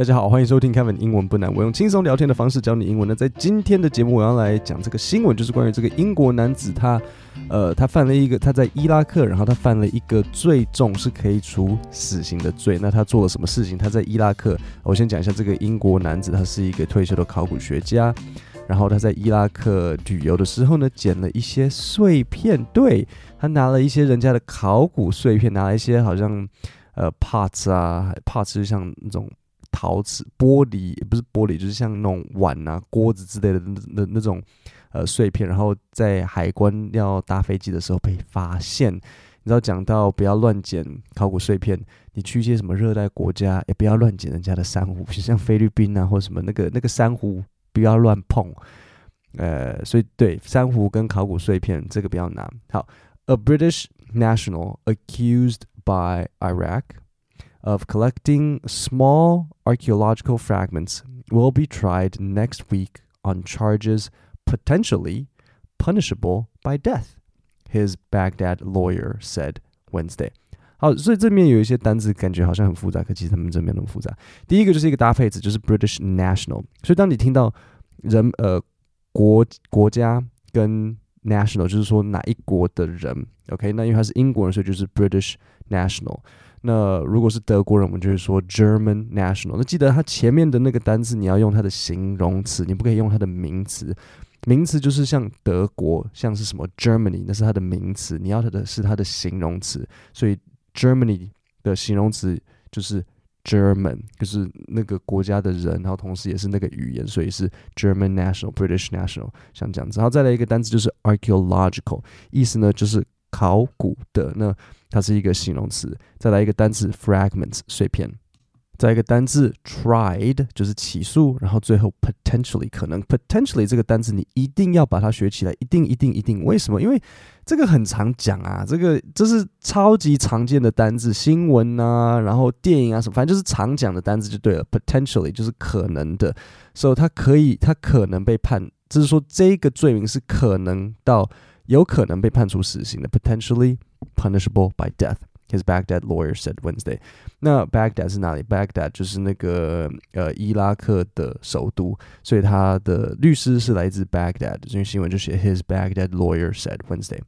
大家好，欢迎收听 Kevin 英文不难。我用轻松聊天的方式教你英文那。在今天的节目，我要来讲这个新闻，就是关于这个英国男子他，呃，他犯了一个他在伊拉克，然后他犯了一个最重是可以处死刑的罪。那他做了什么事情？他在伊拉克，我先讲一下这个英国男子，他是一个退休的考古学家，然后他在伊拉克旅游的时候呢，捡了一些碎片，对他拿了一些人家的考古碎片，拿了一些好像呃 parts 啊，parts 就像那种。陶瓷、玻璃不是玻璃，就是像那种碗啊、锅子之类的那那那种呃碎片，然后在海关要搭飞机的时候被发现。你知道，讲到不要乱捡考古碎片，你去一些什么热带国家，也不要乱捡人家的珊瑚，像菲律宾啊或什么那个那个珊瑚不要乱碰。呃，所以对珊瑚跟考古碎片这个比较难。好，A British national accused by Iraq。of collecting small archaeological fragments will be tried next week on charges potentially punishable by death, his Baghdad lawyer said Wednesday. 好，所以这面有一些单词感觉好像很复杂，可其实他们这边那么复杂。第一个就是一个搭配词，就是 British national。所以当你听到人呃国国家跟 national，就是说哪一国的人，OK，那因为他是英国人，所以就是 British national。 那如果是德国人，我们就会说 German national。那记得它前面的那个单词，你要用它的形容词，你不可以用它的名词。名词就是像德国，像是什么 Germany，那是它的名词。你要它的是它的形容词，所以 Germany 的形容词就是 German，就是那个国家的人，然后同时也是那个语言，所以是 German national，British national，像这样子。然后再来一个单词就是 archaeological，意思呢就是考古的。那它是一个形容词，再来一个单词 fragments 碎片，再一个单字 tried 就是起诉，然后最后 potentially 可能 potentially 这个单词你一定要把它学起来，一定一定一定，为什么？因为这个很常讲啊，这个这是超级常见的单字，新闻啊，然后电影啊什么，反正就是常讲的单字就对了。potentially 就是可能的，所以它可以，它可能被判，就是说这个罪名是可能到有可能被判处死刑的，potentially。punishable by death. His Baghdad lawyer said Wednesday. 那 Baghdad 是哪里？Baghdad 就是那个呃伊拉克的首都，所以他的律师是来自 Baghdad。这篇新闻就写 His Baghdad lawyer said Wednesday.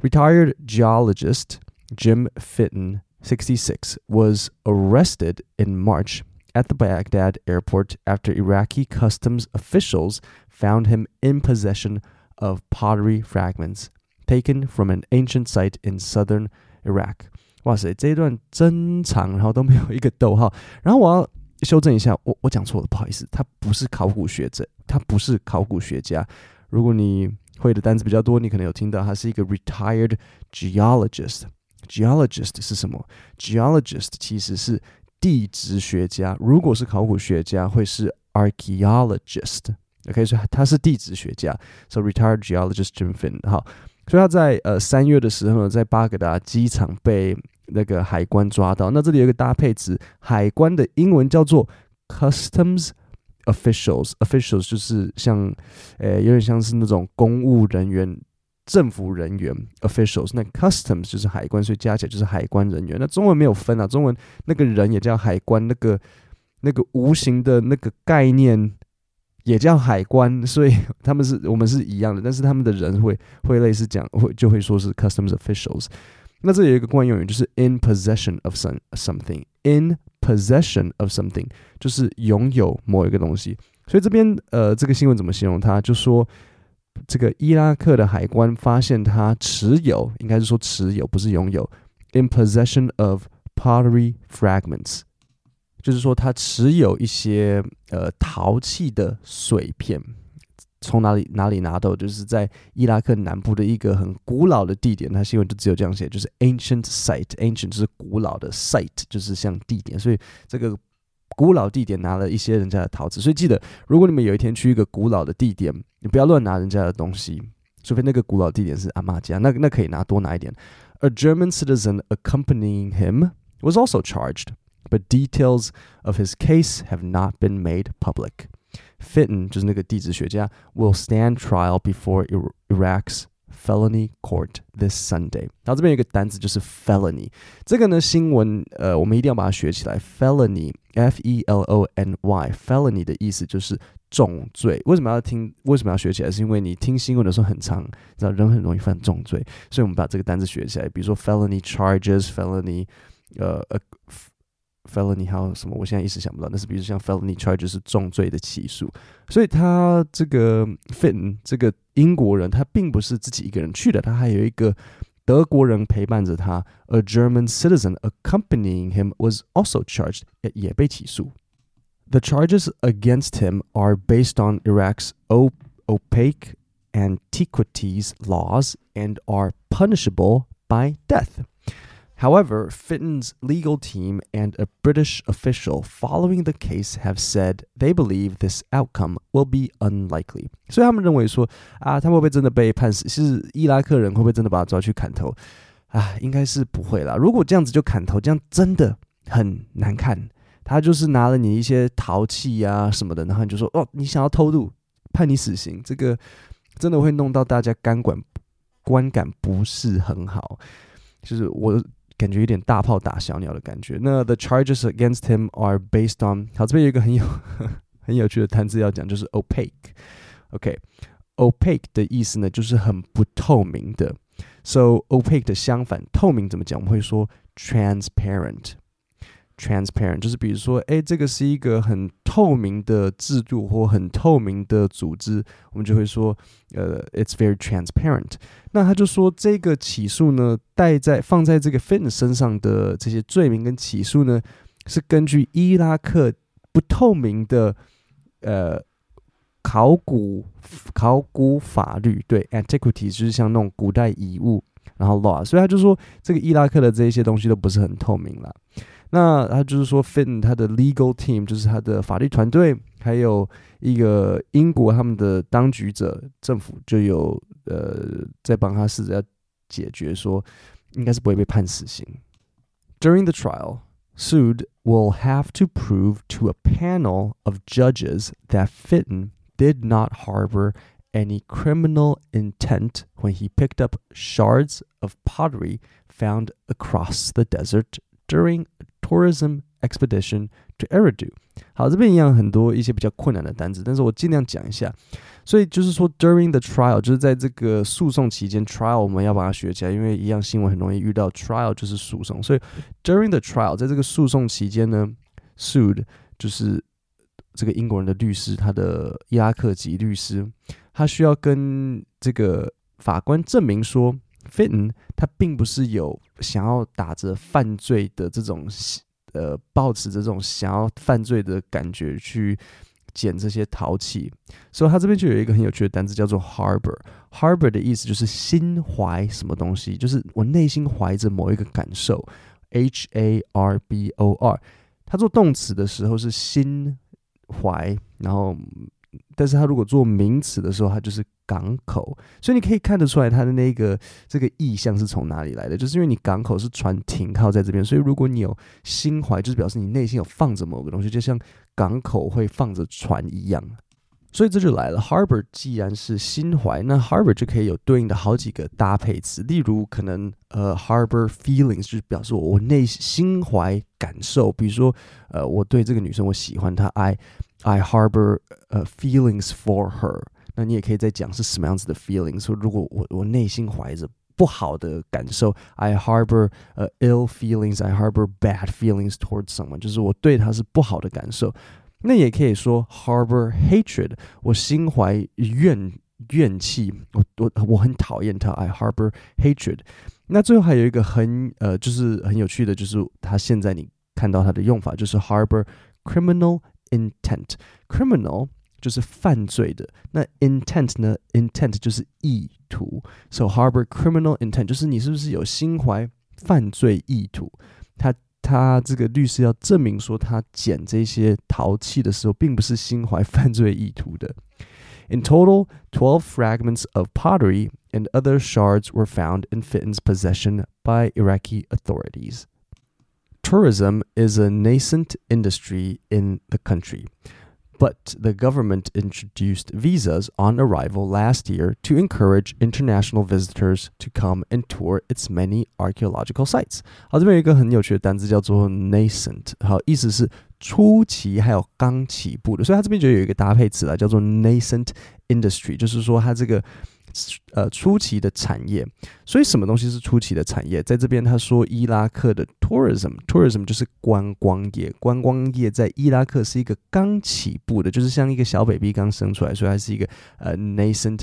Retired geologist Jim Fitton, 66, was arrested in March at the Baghdad airport after Iraqi customs officials found him in possession of pottery fragments taken from an ancient site in southern Iraq。哇塞，这一段真长，然后都没有一个逗号。然后我要修正一下，我我讲错了，不好意思，他不是考古学者，他不是考古学家。如果你会的单词比较多，你可能有听到他是一个 retired geologist。geologist 是什么？geologist 其实是地质学家。如果是考古学家，会是 archaeologist。 OK，所以他是地质学家。So retired geologist Jim Finn。好。所以他在呃三月的时候呢，在巴格达机场被那个海关抓到。那这里有一个搭配词，海关的英文叫做 customs officials。officials 就是像呃有点像是那种公务人员、政府人员。officials 那 customs 就是海关，所以加起来就是海关人员。那中文没有分啊，中文那个人也叫海关，那个那个无形的那个概念。也叫海关，所以他们是我们是一样的，但是他们的人会会类似讲，会就会说是 customs officials。那这里有一个惯用语，就是 in possession of some something。in possession of something 就是拥有某一个东西。所以这边呃，这个新闻怎么形容它？就说这个伊拉克的海关发现他持有，应该是说持有，不是拥有，in possession of pottery fragments。就是说，他持有一些呃陶器的碎片，从哪里哪里拿到？就是在伊拉克南部的一个很古老的地点。他新闻就只有这样写，就是 ancient site，ancient 就是古老的 site，就是像地点。所以这个古老地点拿了一些人家的陶瓷。所以记得，如果你们有一天去一个古老的地点，你不要乱拿人家的东西，除非那个古老地点是阿妈家，那那可以拿多拿一点。A German citizen accompanying him was also charged. but details of his case have not been made public. Fitton 就是那个地质学家 will stand trial before Iraq's felony court this Sunday。然后这边有一个单词就是 felony，这个呢新闻呃我们一定要把它学起来。felony，f e l o n y，felony 的意思就是重罪。为什么要听？为什么要学起来？是因为你听新闻的时候很长，知道人很容易犯重罪，所以我们把这个单词学起来。比如说 felony charges，felony，呃呃。 felony 还有什么？我现在一时想不到。但是，比如像 felony charge 是重罪的起诉，所以他这个 Finn 这个英国人，他并不是自己一个人去的，他还有一个德国人陪伴着他。A German citizen accompanying him was also charged，也被起诉。The charges against him are based on Iraq's opaque antiquities laws and are punishable by death. However, Fitton's legal team and a British official following the case have said they believe this outcome will be unlikely. 所以他们认为说啊，他会不会真的被判死？是伊拉克人会不会真的把他抓去砍头？啊，应该是不会啦。如果这样子就砍头，这样真的很难看。他就是拿了你一些陶器啊什么的，然后你就说哦，你想要偷渡，判你死刑，这个真的会弄到大家感管观感不是很好。就是我感觉有点大炮打小鸟的感觉。那 the charges against him are based on 好，这边有一个很有很有趣的单词要讲，就是 opaque。OK，opaque 的意思呢，就是很不透明的。So opaque 的相反，透明怎么讲？我们会说 transparent。 Transparent 就是比如说，哎，这个是一个很透明的制度或很透明的组织，我们就会说，呃，it's very transparent。那他就说，这个起诉呢，带在放在这个 Finn 身上的这些罪名跟起诉呢，是根据伊拉克不透明的呃考古考古法律，对，antiquity 就是像那种古代遗物，然后 law，所以他就说，这个伊拉克的这一些东西都不是很透明了。那他就是说，Finn 他的 legal team 就是他的法律团队，还有一个英国他们的当局者政府就有呃在帮他试着要解决，说应该是不会被判死刑。During the trial, Sood will have to prove to a panel of judges that Fitton did not harbor any criminal intent when he picked up shards of pottery found across the desert during tourism expedition to Eridu。好，这边一样很多一些比较困难的单词，但是我尽量讲一下。所以就是说，during the trial，就是在这个诉讼期间，trial 我们要把它学起来，因为一样新闻很容易遇到 trial 就是诉讼。所以 during the trial，在这个诉讼期间呢，sued 就是这个英国人的律师，他的伊拉克籍律师，他需要跟这个法官证明说。Finn 他并不是有想要打着犯罪的这种呃，抱持着这种想要犯罪的感觉去捡这些陶器，所以他这边就有一个很有趣的单词叫做 harbor。harbor 的意思就是心怀什么东西，就是我内心怀着某一个感受。H A R B O R，它做动词的时候是心怀，然后。但是它如果做名词的时候，它就是港口，所以你可以看得出来它的那个这个意象是从哪里来的，就是因为你港口是船停靠在这边，所以如果你有心怀，就是表示你内心有放着某个东西，就像港口会放着船一样。所以这就来了，harbor 既然是心怀，那 harbor 就可以有对应的好几个搭配词，例如可能呃 harbor feelings 就是表示我我内心怀感受，比如说呃我对这个女生我喜欢她，I I harbor 呃 feelings for her，那你也可以再讲是什么样子的 feelings，说如果我我内心怀着不好的感受，I harbor 呃 ill feelings，I harbor bad feelings towards someone，就是我对他是不好的感受。那也可以说 harbor hatred，我心怀怨怨气，我我我很讨厌他，I harbor hatred。那最后还有一个很呃，就是很有趣的，就是他现在你看到他的用法，就是 harbor criminal intent。 criminal 就是犯罪的，那 intent 呢？intent 就是意图，so harbor criminal intent 就是你是不是有心怀犯罪意图？他他这个律师要证明说，他捡这些陶器的时候，并不是心怀犯罪意图的。In total, 12 fragments of pottery and other shards were found in Fitton's possession by Iraqi authorities. Tourism is a nascent industry in the country. But the government introduced visas on arrival last year to encourage international visitors to come and tour its many archaeological sites. 好，这边有一个很有趣的单词叫做 nascent，好，意思是初期还有刚起步的，所以它这边就有一个搭配词啦，叫做 nascent industry，就是说它这个 呃初期的产业。所以什么东西是初期的产业？在这边他说伊拉克的 tourism，tourism 就是观光业，观光业在伊拉克是一个刚起步的，就是像一个小 baby 刚生出来，所以它是一个呃 nascent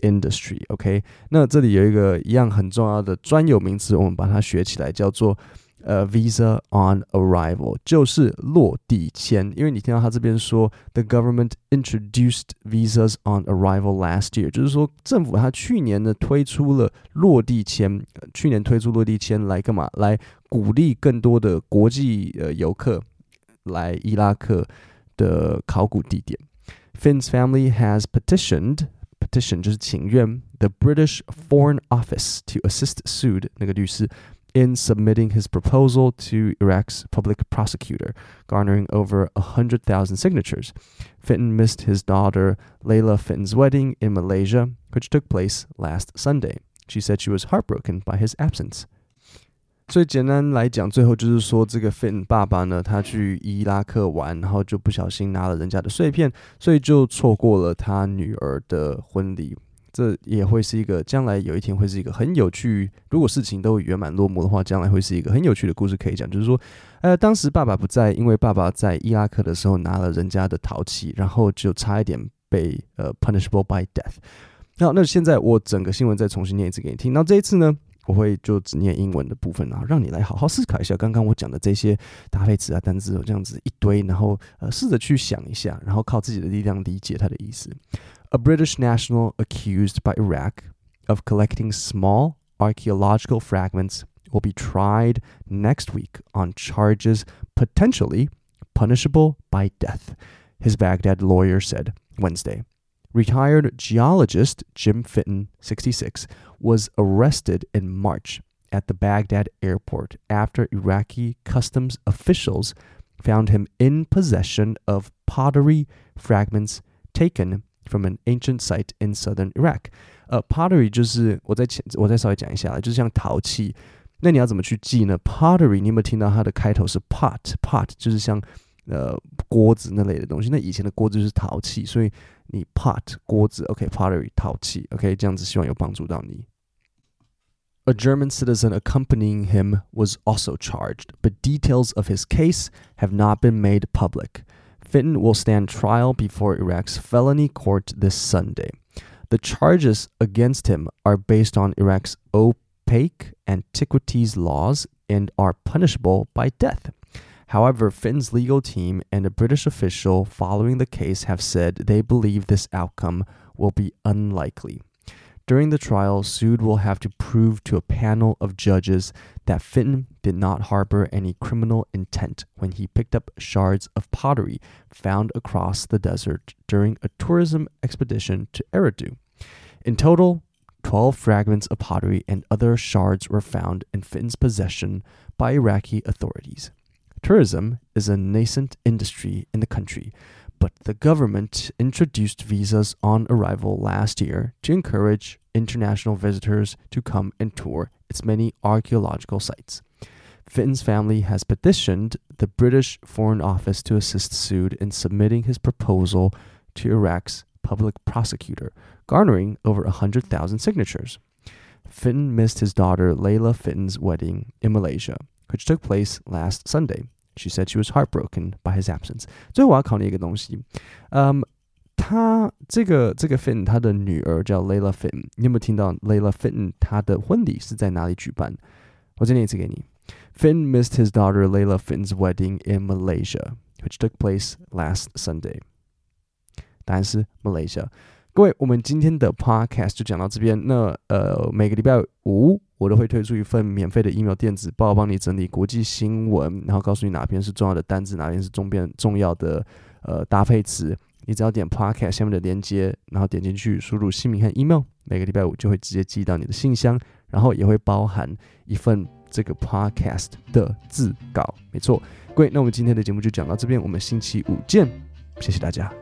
industry。OK，那这里有一个一样很重要的专有名词，我们把它学起来，叫做。呃，visa on arrival 就是落地签，因为你听到他这边说，the government introduced visas on arrival last year，就是说政府它去年呢推出了落地签，去年推出落地签来干嘛？来鼓励更多的国际呃游客来伊拉克的考古地点。Finn's family has petitioned petition 就是请愿 the British Foreign Office to assist Sood 那个律师 in submitting his proposal to Iraq's public prosecutor, garnering over 100,000 signatures. Fitton missed his daughter Layla Fitton's wedding in Malaysia, which took place last Sunday. She said she was heartbroken by his absence. 所以简单来讲，最后就是说，这个 Finn 爸爸呢，他去伊拉克玩，然后就不小心拿了人家的碎片，所以就错过了他女儿的婚礼。这也会是一个将来有一天会是一个很有趣。如果事情都圆满落幕的话，将来会是一个很有趣的故事可以讲。就是说，呃，当时爸爸不在，因为爸爸在伊拉克的时候拿了人家的陶器，然后就差一点被呃 punishable by death。好，那现在我整个新闻再重新念一次给你听。那这一次呢，我会就只念英文的部分啊，让你来好好思考一下刚刚我讲的这些搭配词啊、单词这样子一堆，然后呃试着去想一下，然后靠自己的力量理解它的意思。A British national accused by Iraq of collecting small archaeological fragments will be tried next week on charges potentially punishable by death, his Baghdad lawyer said Wednesday. Retired geologist Jim Fitton, 66, was arrested in March at the Baghdad airport after Iraqi customs officials found him in possession of pottery fragments taken from an ancient site in southern Iraq。呃，pottery 就是我再前我再稍微讲一下，就是像陶器。那你要怎么去记呢？pottery 你有没有听到它的开头是 pot？pot 就是像呃锅子那类的东西。那以前的锅子就是陶器，所以你 pot 锅子，OK，pottery 陶器，OK，这样子希望有帮助到你。A German citizen accompanying him was also charged, but details of his case have not been made public. Fitton will stand trial before Iraq's felony court this Sunday. The charges against him are based on Iraq's opaque antiquities laws and are punishable by death. However, Fitton's legal team and a British official following the case have said they believe this outcome will be unlikely. During the trial, Sood will have to prove to a panel of judges that Fitton did not harbor any criminal intent when he picked up shards of pottery found across the desert during a tourism expedition to Eridu. In total, 12 fragments of pottery and other shards were found in Fitton's possession by Iraqi authorities. Tourism is a nascent industry in the country, but the government introduced visas on arrival last year to encourage international visitors to come and tour its many archaeological sites. Fitton's family has petitioned the British Foreign Office to assist Sood in submitting his proposal to Iraq's public prosecutor, garnering over 100,000 signatures. Fitton missed his daughter Layla Fitton's wedding in Malaysia, which took place last Sunday. She said she was heartbroken by his absence. 最后我要考你一个东西，嗯，他这个这个 Finn 他的女儿叫 Layla Finn，你有没有听到 Layla Finn 他的婚礼是在哪里举办？我再念一次给你。Finn missed his daughter Layla Finn's wedding in Malaysia, which took place last Sunday. 答案是 Malaysia。 各位，我们今天的 podcast 就讲到这边。那呃，每个礼拜五我都会推出一份免费的 email 电子报，帮你整理国际新闻，然后告诉你哪篇是重要的单字，哪篇是重变重要的呃搭配词。你只要点 podcast 下面的链接，然后点进去，输入姓名和 email，每个礼拜五就会直接寄到你的信箱，然后也会包含一份这个 podcast 的字稿。没错，各位，那我们今天的节目就讲到这边，我们星期五见。谢谢大家。